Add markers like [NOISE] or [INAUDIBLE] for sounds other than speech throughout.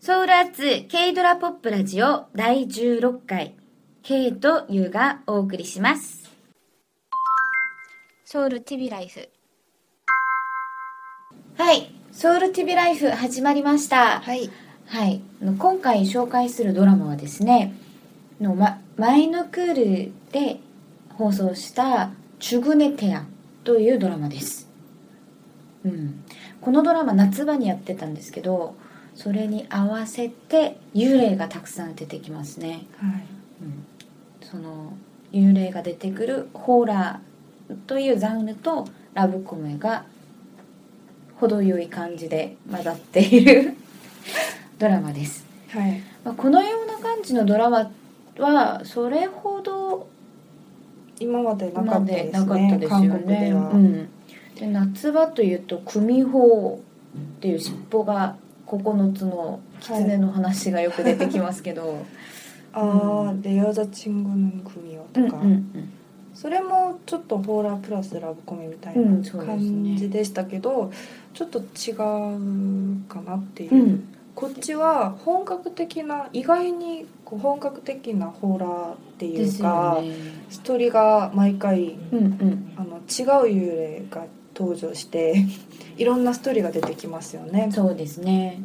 ソウルアッツ K ドラポップラジオ第16回 K と U がお送りします。ソウル TV ライフ。はい。ソウル TV ライフ始まりました。はい。はい。今回紹介するドラマはですねの、ま、マイヌクールで放送した「チュグネテア」というドラマです、うん、このドラマ夏場にやってたんですけどそれに合わせて幽霊がたくさん出てきますね、はい。うん、その幽霊が出てくるホラーというジャンルとラブコメが程よい感じで混ざっている [LAUGHS] ドラマです、はい。まあ、このような感じのドラマはそれほど今までなかまったでですなかったね。ですよ韓国でね。は。うん、で夏場というと組法っていう尻尾が九つの狐の話がよく出てきますけど、はい、ああ、レイヤーザチングヌン組よとか、うんうんうん、それもちょっとホーラープラスラブコメみたいな感じでしたけど、うん。ね、ちょっと違うかなっていう、うん、こっちは本格的な意外にこう本格的なホーラーっていうか、ね、ストーリーが毎回、うんうん、あの違う幽霊が登場して [LAUGHS] いろんなストーリーが出てきますよね。そうですね。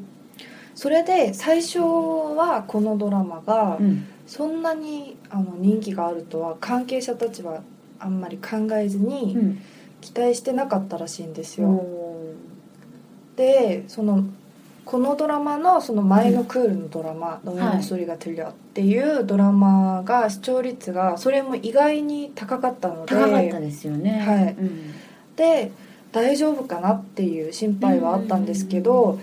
それで最初はこのドラマがうんそんなにあの人気があるとは関係者たちはあんまり考えずうにん。期待してなかったらしいんですよ。おでそのこのドラマのその前のクールのドラマ「ノメのストーリーがトゥリア」っていうドラマが視聴率がそれも意外に高かったので高かったですよね。はいうんで大丈夫かなっていう心配はあったんですけど、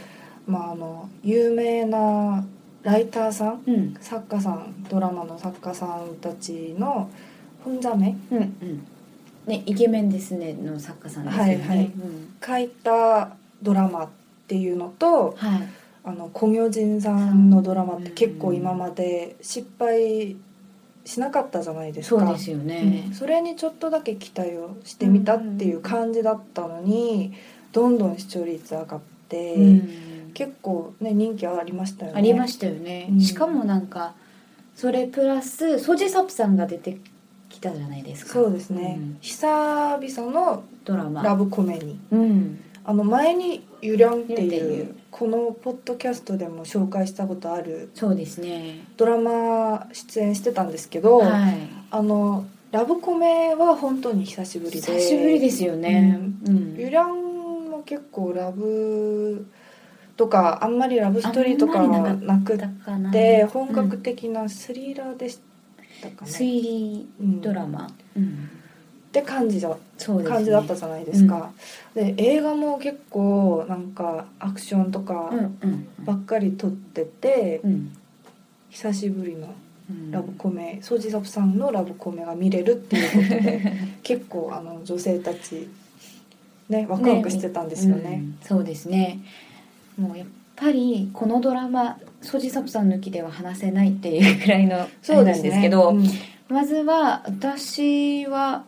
まあ、あの有名なライターさんうん作家さんドラマの作家さんたちの本ザメうんうん。ねイケメンですねの作家さんですよね。はいはいうん書いたドラマっていうのとはい。あのコミョジンさんのドラマって結構今まで失敗しなかったじゃないですか。そうですよね。うん。それにちょっとだけ期待をしてみたっていう感じだったのにどんどん視聴率上がって、うん。結構ね人気ありましたよね。ありましたよね、うん。しかもなんかそれプラスソジサプさんが出てきたじゃないですか。そうですね、ん。久々のドラマ。ラブコメにうん。あの前に「ゆりゃん」っていうこのポッドキャストでも紹介したことあるそうですね。ドラマ出演してたんですけど、はい。あのラブコメは本当に久しぶりで。久しぶりですよね。うん、ゆりゃんも結構ラブとかあんまりラブストーリーとかはりなな。くて本格うん。的なスリラーでしたかね、推理ドラマ、うんって感じだそうですね。感じだったじゃないですか、で映画も結構なんかアクションとかうんうんばっかり撮ってて、うん。久しぶりのうん。ラブコメ、ソジサプさんのラブコメが見れるっていうことで [LAUGHS] 結構あの女性たちねワクワクしてたんですよね。うん。そうですね。もうやっぱりこのドラマソジサプさん抜きでは話せないっていうくらいのあれなんですけどうん。まずは私は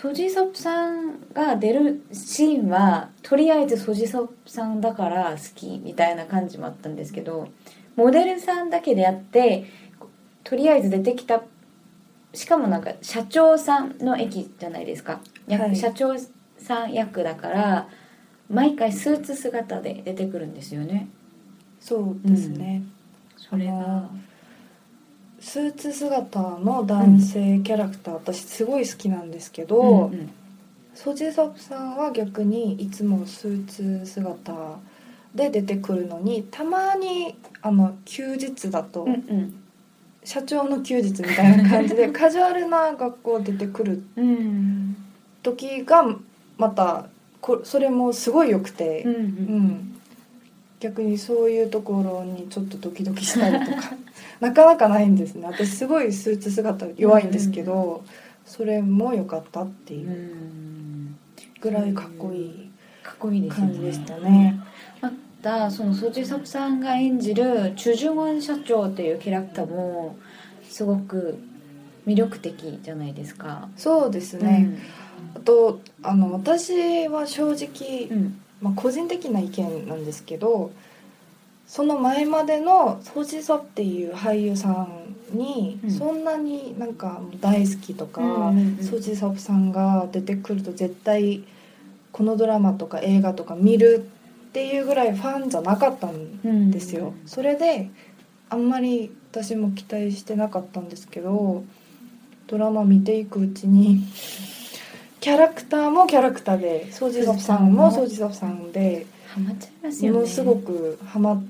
ソジソプさんが出るシーンはとりあえずソジソプさんだから好きみたいな感じもあったんですけどモデルさんだけであってとりあえず出てきたしかもなんか社長さんの駅じゃないですか、役はい。社長さん役だから毎回スーツ姿で出てくるんですよね。そうですね、それがスーツ姿の男性キャラクター、私すごい好きなんですけど、うんうん。ソジサプさんは逆にいつもスーツ姿で出てくるのにたまにあの休日だと、うんうん。社長の休日みたいな感じで [LAUGHS] カジュアルな学校出てくるうん。時がまたこそれもすごい良くて、うんううんん逆にそういうところにちょっとドキドキしたりとか。[LAUGHS] なかなかないんですね。私すごいスーツ姿弱いんですけど、それも良かったっていううん。ぐらいかっこいいかっこいいですよね。感じでしたね。またそのソジサプさんが演じるチュジュウォン社長っていうキャラクターもすごく魅力的じゃないですか。そうですね、あとあの私は正直、うん、うんまあ、個人的な意見なんですけどその前までのソジソっていう俳優さんにうん。そんなになんか大好きとか、うんソジソプさんが出てくると絶対このドラマとか映画とか見るっていうぐらいファンじゃなかったんですよ。それであんまり私も期待してなかったんですけどドラマ見ていくうちにキャラクターもキャラクターでソジソプさんもソジソプさんでハマっちゃいますよね。ものすごくハマっ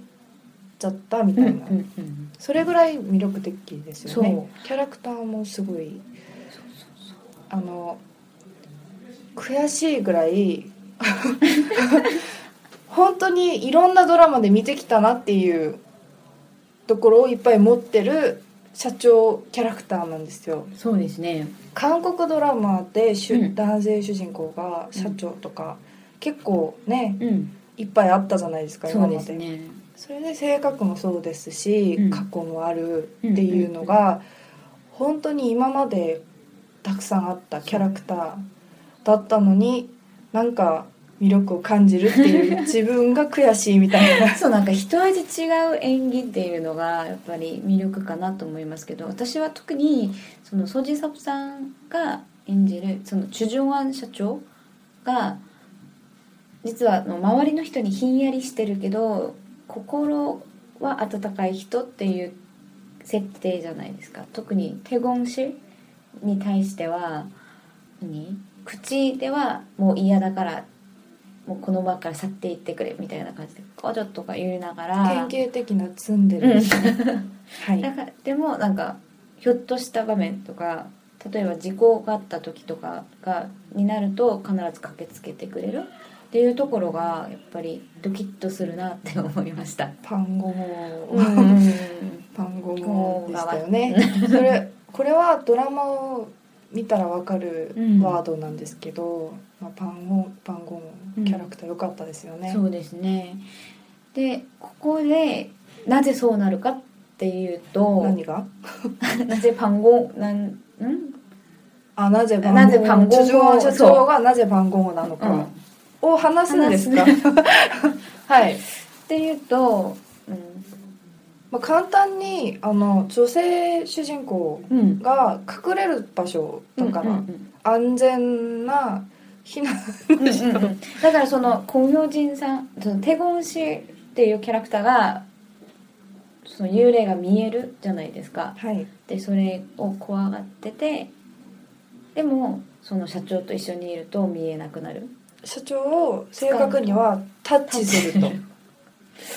ちゃったみたいな、うんうんうん。それぐらい魅力的ですよね。そキャラクターもすごいあの悔しいぐらい [LAUGHS] 本当にいろんなドラマで見てきたなっていうところをいっぱい持ってる社長キャラクターなんですよ。そうですね。韓国ドラマで主、うん。男性主人公が社長とか、結構ねうん、いっぱいあったじゃないですか今そうまでですね。それで性格もそうですし、うん。過去もあるっていうのが、本当に今までたくさんあったキャラクターだったのになんか魅力を感じるっていう自分が悔しいみたいな。[LAUGHS] そうなんか一味違う演技っていうのがやっぱり魅力かなと思いますけど私は特にそのソジサプさんが演じるそのチュジョンワン社長が実はの周りの人にひんやりしてるけど心は温かい人っていう設定じゃないですか。特にテゴン氏に対しては何？口ではもう嫌だからもうこの場から去っていってくれみたいな感じで「こうちょっと」か言いながら。典型的なツンデレですね、はい。だからでもなんかひょっとした場面とか例えば事故があった時とかがになると必ず駆けつけてくれる。っていうところがやっぱりドキッとするなって思いました。パンゴモパンゴモでしたよね。[LAUGHS] それこれはドラマを見たらわかるうん。ワードなんですけど、まあ、パンゴパンゴモキャラクター良かったですよね、そうですね。でここでなぜそうなるかっていうと何が？[LAUGHS] なぜパンゴンなんん？あなぜパンなぜパンゴモ地上社長がなぜパンゴモなのかを話すんですか、[LAUGHS] はい、っていうと、うんまあ、簡単にあの女性主人公うん、が隠れる場所だか安全な避難うんうん。うんだからそのコン・ヨジンさんそのテゴン氏っていうキャラクターがその幽霊が見えるじゃないですか。はい。でそれを怖がっててでもその社長と一緒にいると見えなくなる。社長を正確にはタッチすると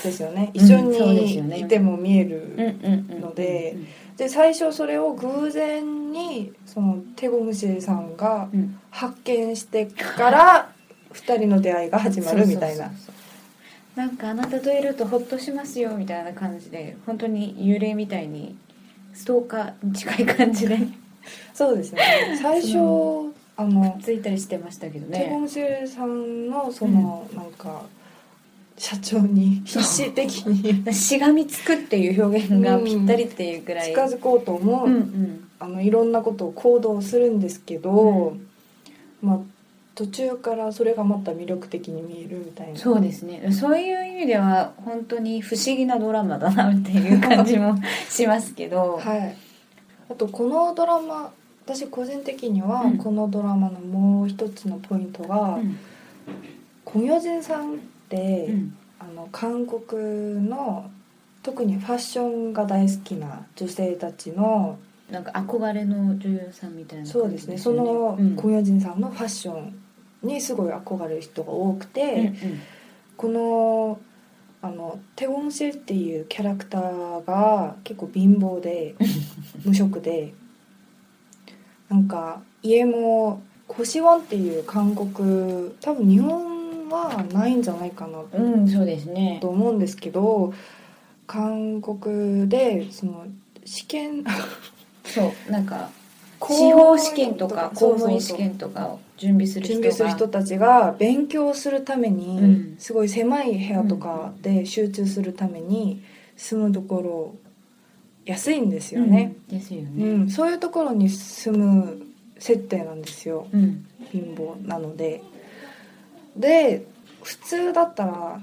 ですよね。うん一緒にいても見える、うんうんうんので。で最初それを偶然にそのテゴムシェさんがうん。発見してから [LAUGHS] 二人の出会いが始まるみたいな。なんかあなたといるとホッとしますよみたいな感じで本当に幽霊みたいにストーカーに近い感じで。[LAUGHS] そうですね。最初あのついたりしてましたけどね。ムシェさんのその、なんか社長に必死的に。しがみつくっていう表現がぴったりっていうぐらい、近づこうと思う、うんうん。あのいろんなことを行動するんですけど、まあ途中からそれがまた魅力的に見えるみたいな。そうですね。そういう意味では本当に不思議なドラマだなっていう感じも [LAUGHS] しますけど、はい。あとこのドラマ私個人的にはうん。このドラマのもう一つのポイントが、うん。コミョジンさんうん。あの韓国の特にファッションが大好きな女性たちのなんか憧れの女優さんみたいなそうですね。そのうん。コミョジンさんのファッションにすごい憧れる人が多くて、うんうん。このあのテゴンシェっていうキャラクターが結構貧乏で [LAUGHS] 無職でなんか家もコシワンっていう韓国多分日本はないんじゃないかなうんそうですね。と思うんですけど韓国でその試験 [LAUGHS] そうなんか公司法試験とか公務員試験とかを準備する人準する人たちが勉強するために、うん。すごい狭い部屋とかで集中するために住むところ安いんですよね、うんですようんねそういうところに住む設定なんですよ。うん。貧乏なのでで普通だったら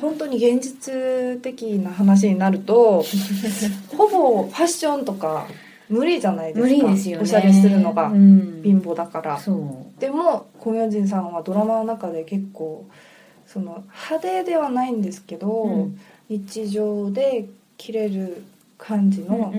本当に現実的な話になると [LAUGHS] ほぼファッションとか無理じゃないですか。無理ですよね。おしゃれするのがうん。貧乏だから、そう。でもコミョンジンさんはドラマの中で結構その派手ではないんですけど、うん。日常で着れる感じの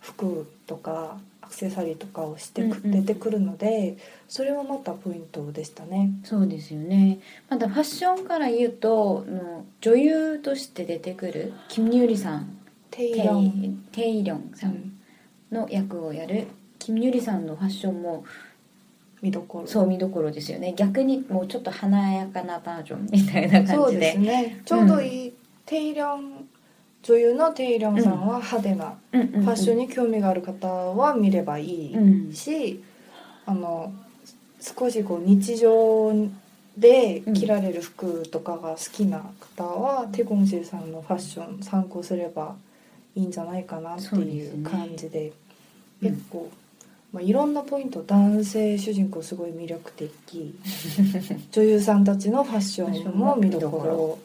服とかアクセサリーとかをしてく、うんうん。出てくるのでそれはまたポイントでしたね。そうですよね。またファッションから言うとあの女優として出てくるキム・ニューリさん。テテイラン、イテイリョンさうん。んの役をやるキム・ニューリさんのファッションも見どころ。そう見どころですよね。逆にもうちょっと華やかなバージョンみたいなそうで。感じですね。ちょうどいい、テイラン女優のテイランさんは派手な、ファッションに興味がある方は見ればいい、うん。しあの少しこう日常で着られる服とかが好きな方は、テゴンシーさんのファッション参考すればいいんじゃないかなっていうね感じでうん。結構、まあ、いろんなポイント男性主人公すごい魅力的。[LAUGHS] 女優さんたちのファッションも見どころ。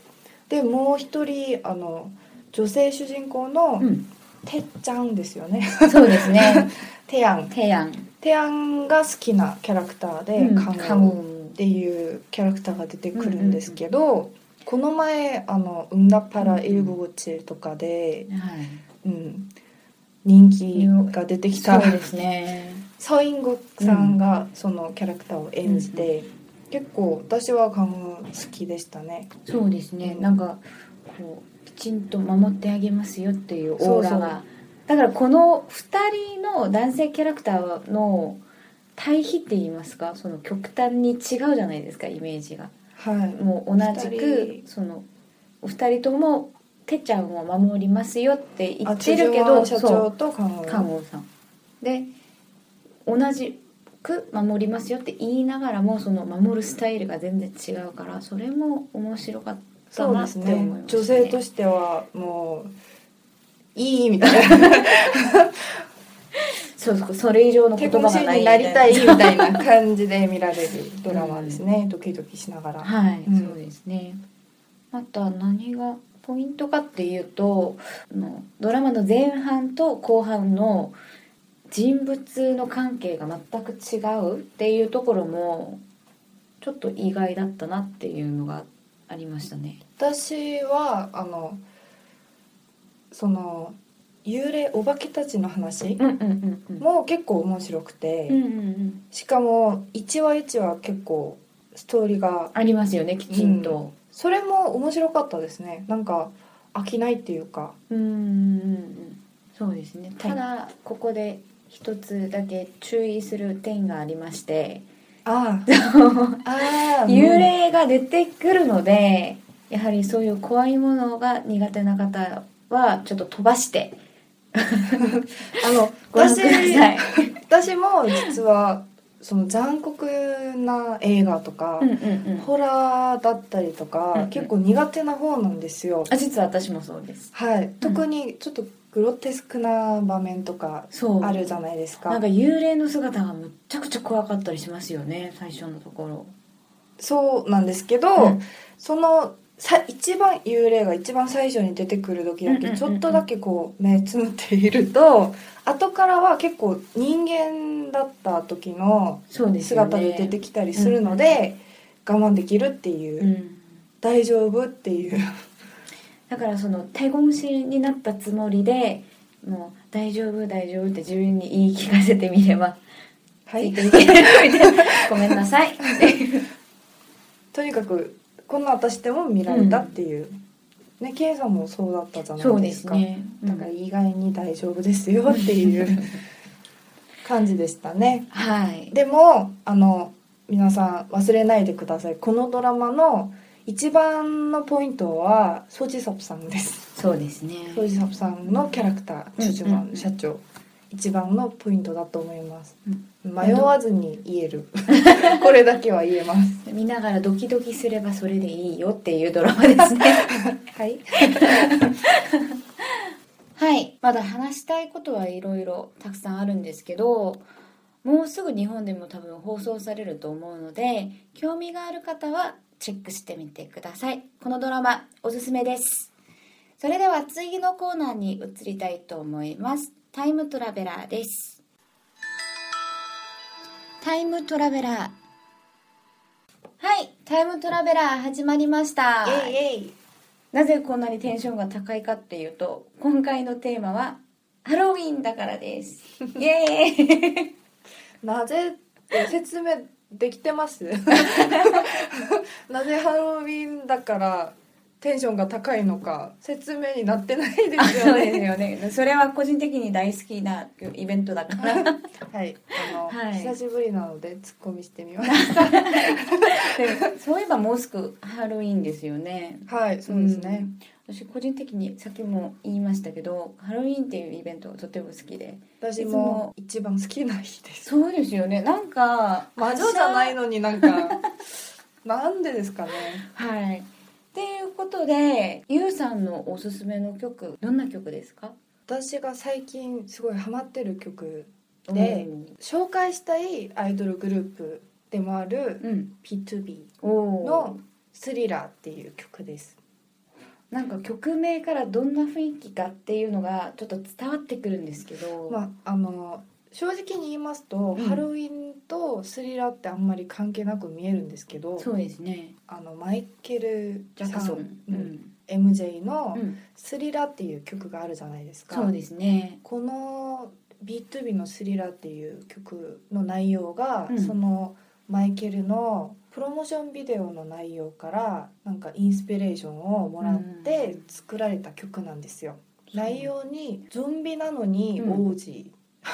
でもう一人あの女性主人公のうん。てっちゃんですよね。そうですね。テヤンテヤンテアンが好きなキャラクターで、うん。カカムムっていうキャラクターが出てくるんですけど、この前あの「ウンダパラ・イルブゴチ」とかで、はい。うん、人気が出てきたそうですね。[LAUGHS] ソイングさんがそのキャラクターを演じて、結構私はカム好きでしたね。そうですね。うん。なんかこうきちんと守ってあげますよっていうオーラが。だからこの2人の男性キャラクターの対比って言いますか？その極端に違うじゃないですかイメージが。はい、もう同じ二くそのお二人ともてっちゃんを守りますよって言あってるけどそ社長うとカムカンウォンさん。で同じく守りますよって言いながらもその守るスタイルが全然違うからそれも面白かったそうですね。女性としてはもういいみたいな。[LAUGHS] そうそうそれ以上の言葉がないになりたいみなたいな感じで見られるドラマですね、ドキドキしながら、はい、うん。そうですね。また何がポイントかっていうとドラマの前半と後半の人物の関係が全く違うっていうところもちょっと意外だったなっていうのがありましたね。私はあのその幽霊お化けたちの話うんうんうんうん。も結構面白くて、うんうんうん、しかも1話1話結構ストーリーがありますよねきちんと。それも面白かったですねなんか飽きないっていうかうんうんうんうんそうですね。ただここで一つだけ注意する点がありまして。あ [LAUGHS] あああ幽霊が出てくるのでやはりそういう怖いものが苦手な方はちょっと飛ばして [LAUGHS] あの [LAUGHS] ご覧ください。私も実はその残酷な映画とか、うんうんうん、ホラーだったりとか、うんうん結構苦手な方なんですよ。あ実は私もそうです。はい、特にちょっとグロテスクな場面とかあるじゃないですか。なんか幽霊の姿がむっちゃくちゃ怖かったりしますよね最初のところ。そうなんですけど、うん。そのさ一番幽霊が一番最初に出てくる時だけちょっとだけこう目つむっていると後からは結構人間だった時の。姿で出てきたりするので、我慢できるっていう、うん。大丈夫っていうだからその手越しになったつもりでもう大丈夫大丈夫って自分に言い聞かせてみればはい。[LAUGHS] ごめんなさい。とにかくこんな私でも見られたっていう。ね K さんもそうだったじゃないですか。すね。だから意外に大丈夫ですよっていう [LAUGHS] 感じでしたね。はい。でもあの皆さん忘れないでください。このドラマの一番のポイントはソジソプさんです。そうですね。ソジソプさんのキャラクターうんチュチュマうん。ン社長。一番のポイントだと思います。うん。迷わずに言える。[LAUGHS] これだけは言えます。[LAUGHS] 見ながらドキドキすればそれでいいよっていうドラマですね。[LAUGHS] はい。はい。まだ話したいことはいろいろたくさんあるんですけどもうすぐ日本でも多分放送されると思うので興味がある方はチェックしてみてください。このドラマおすすめです。それでは次のコーナーに移りたいと思います。タイムトラベラーです。タイムトラベラー。はいタイムトラベラー始まりました。イエイイエイ。なぜこんなにテンションが高いかっていうと今回のテーマはハロウィンだからです。イエーイ。[LAUGHS] なぜ？って説明できてます。[LAUGHS] なぜハロウィンだからテンションが高いのか説明になってないですよね。[LAUGHS] よね。それは個人的に大好きなイベントだから。[LAUGHS] はい。あの、はい。久しぶりなのでツッコミしてみましたでそういえばもうすぐハロウィンですよね。はいそうですね、うん私個人的にさっきも言いましたけどハロウィンっていうイベントがとても好きで私もも一番好きな日です。そうですよね。なんか魔女じゃないのになんか [LAUGHS] なんでですかね。はい。っていうことでゆうさんのおすすめの曲どんな曲ですか？私が最近すごいハマってる曲で紹介したいアイドルグループでもあるうん。P2B おの「スリラー」っていう曲ですなんか曲名からどんな雰囲気かっていうのがちょっと伝わってくるんですけど、まああの正直に言いますと、うん。ハロウィンとスリラーってあんまり関係なく見えるんですけどそうですね。あのマイケルジャクソン、ううん。ん MJ のうん「スリラー」っていう曲があるじゃないですか、そうですね。この B2B の「スリラー」っていう曲の内容が、うん。そのマイケルのプロモーションビデオの内容からなんかインスピレーションをもらって作られた曲なんですよ。内容にゾンビなのに王子、[LAUGHS]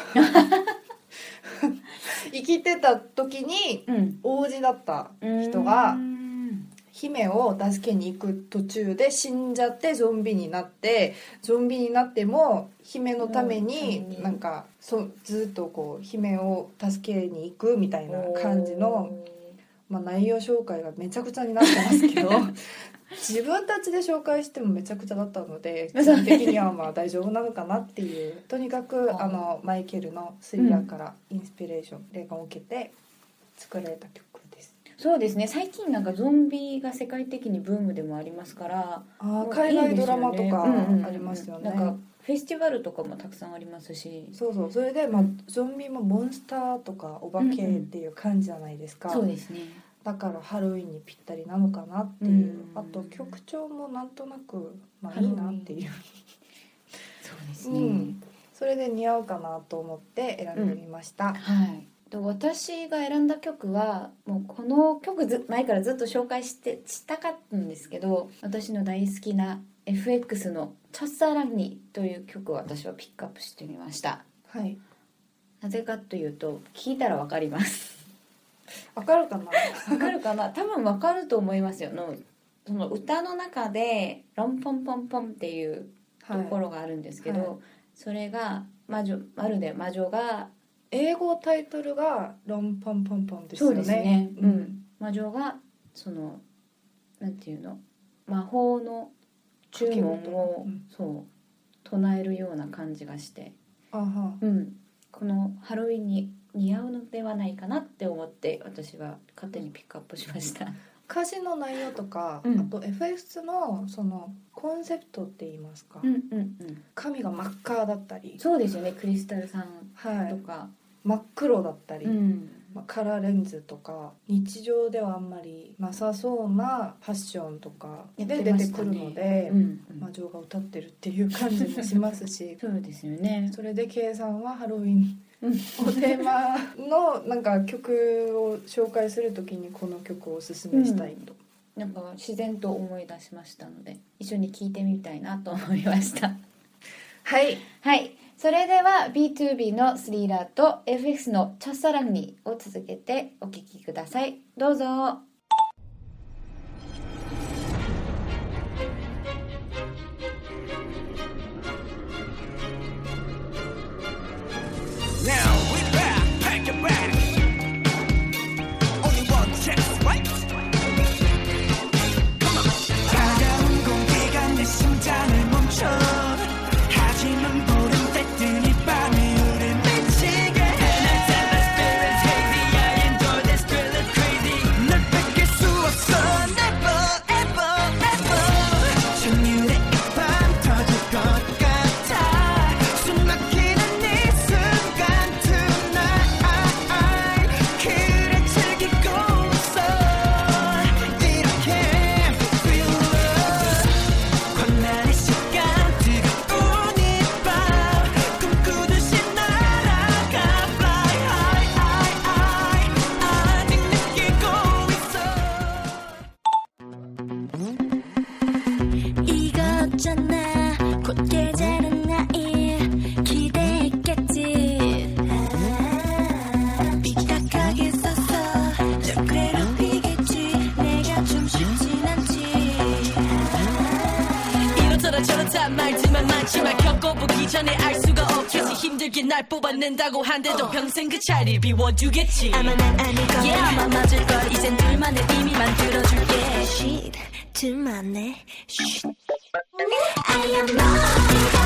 生きてた時にうん。王子だった人がうん。姫を助けに行く途中で死んじゃってゾンビになってゾンビになっても姫のためうん。になんかそずっとこう姫を助けに行くみたいな感じの、まあ、内容紹介がめちゃくちゃになってますけど [LAUGHS] 自分たちで紹介してもめちゃくちゃだったので [LAUGHS] 基本的にはまあ大丈夫なのかなっていうとにかくあのマイケルのスリラーからインスピレーション霊感を受けて作られた曲です。そうですね。最近なんかゾンビが世界的にブームでもありますから海外ドラマとかありますよね。なんかフェスティバルとかもたくさんありますし。そうそう。それで、まあ、ゾンビもモンスターとかお化けっていう感じじゃないですか、そうですね。だからハロウィンにぴったりなのかなっていう、うん。あと曲調もなんとなく、まあ、いいなっていう、そうですね、うん、それで似合うかなと思って選んでみました、はい。と私が選んだ曲はもうこの曲ず前からずっと紹介してしたかったんですけど私の大好きな FX の「チャッサーランニー」という曲を私はピックアップしてみました。はい。なぜかというと聞いたらわかります。[LAUGHS] わかるかな？[LAUGHS] わかるかな？多分わかると思いますよ。のその歌の中で「ロンポンポンポン」っていうところがあるんですけど、はい。それが魔女まるで魔女が英語タイトルが「ロンポンポンポン」ですよね。そうですね、ううんん、魔女がそのなんていうの？魔法の注文を、うん。そう唱えるような感じがして、うん、このハロウィンに似合うのではないかなって思って私は勝手にピックアップしました。歌詞の内容とか、うん。あと FX のそのコンセプトって言いますか、うんうんうん、髪が真っ赤だったり、そうですよね。クリスタルさんはい、とか、真っ黒だったり、うん、まあ、カラーレンズとか日常ではあんまりなさそうなファッションとかで出てくるので、うんうん。魔女が歌ってるっていう感じもしますし [LAUGHS] そうですよね。それで K さんはハロウィンうん。をテーマのなんか曲を紹介するときにこの曲をおすすめしたいと。なんか自然と思い出しましたので一緒に聞いてみたいなと思いました。はい。はいそれでは B2B のスリーラーと FX のチャッサランニを続けてお聞きください。どうぞ。 겪어보기 전에 알 수가 없겠지. 힘들게 날 뽑아낸다고 한데도 평생 그 자리 비워두겠지. 아마 난 아닐 거야 Yeah. 아마 맞을 걸. 이젠 둘만의 의미 만들어줄게. 쉿 둘만의 쉿 I am not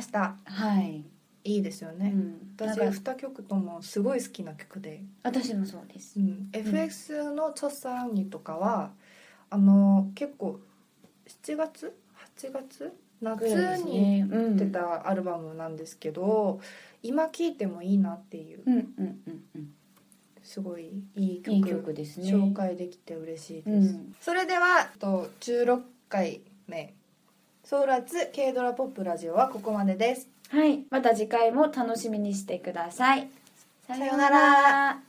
ました。はい、いいですよね、うん、私なんか。2曲ともすごい好きな曲で、私もそうです。うん。FX の「チョッサランニ」とかはあの結構7月？8月？夏に出たアルバムなんですけど、今聴いてもいいなっていう。うんうんうんうん。すごいいい曲。いい曲ですね。紹介できて嬉しいです、うん。それではと16回目「ソウラツ K ドラポップラジオ」はここまでです。はい。また次回も楽しみにしてください。さようなら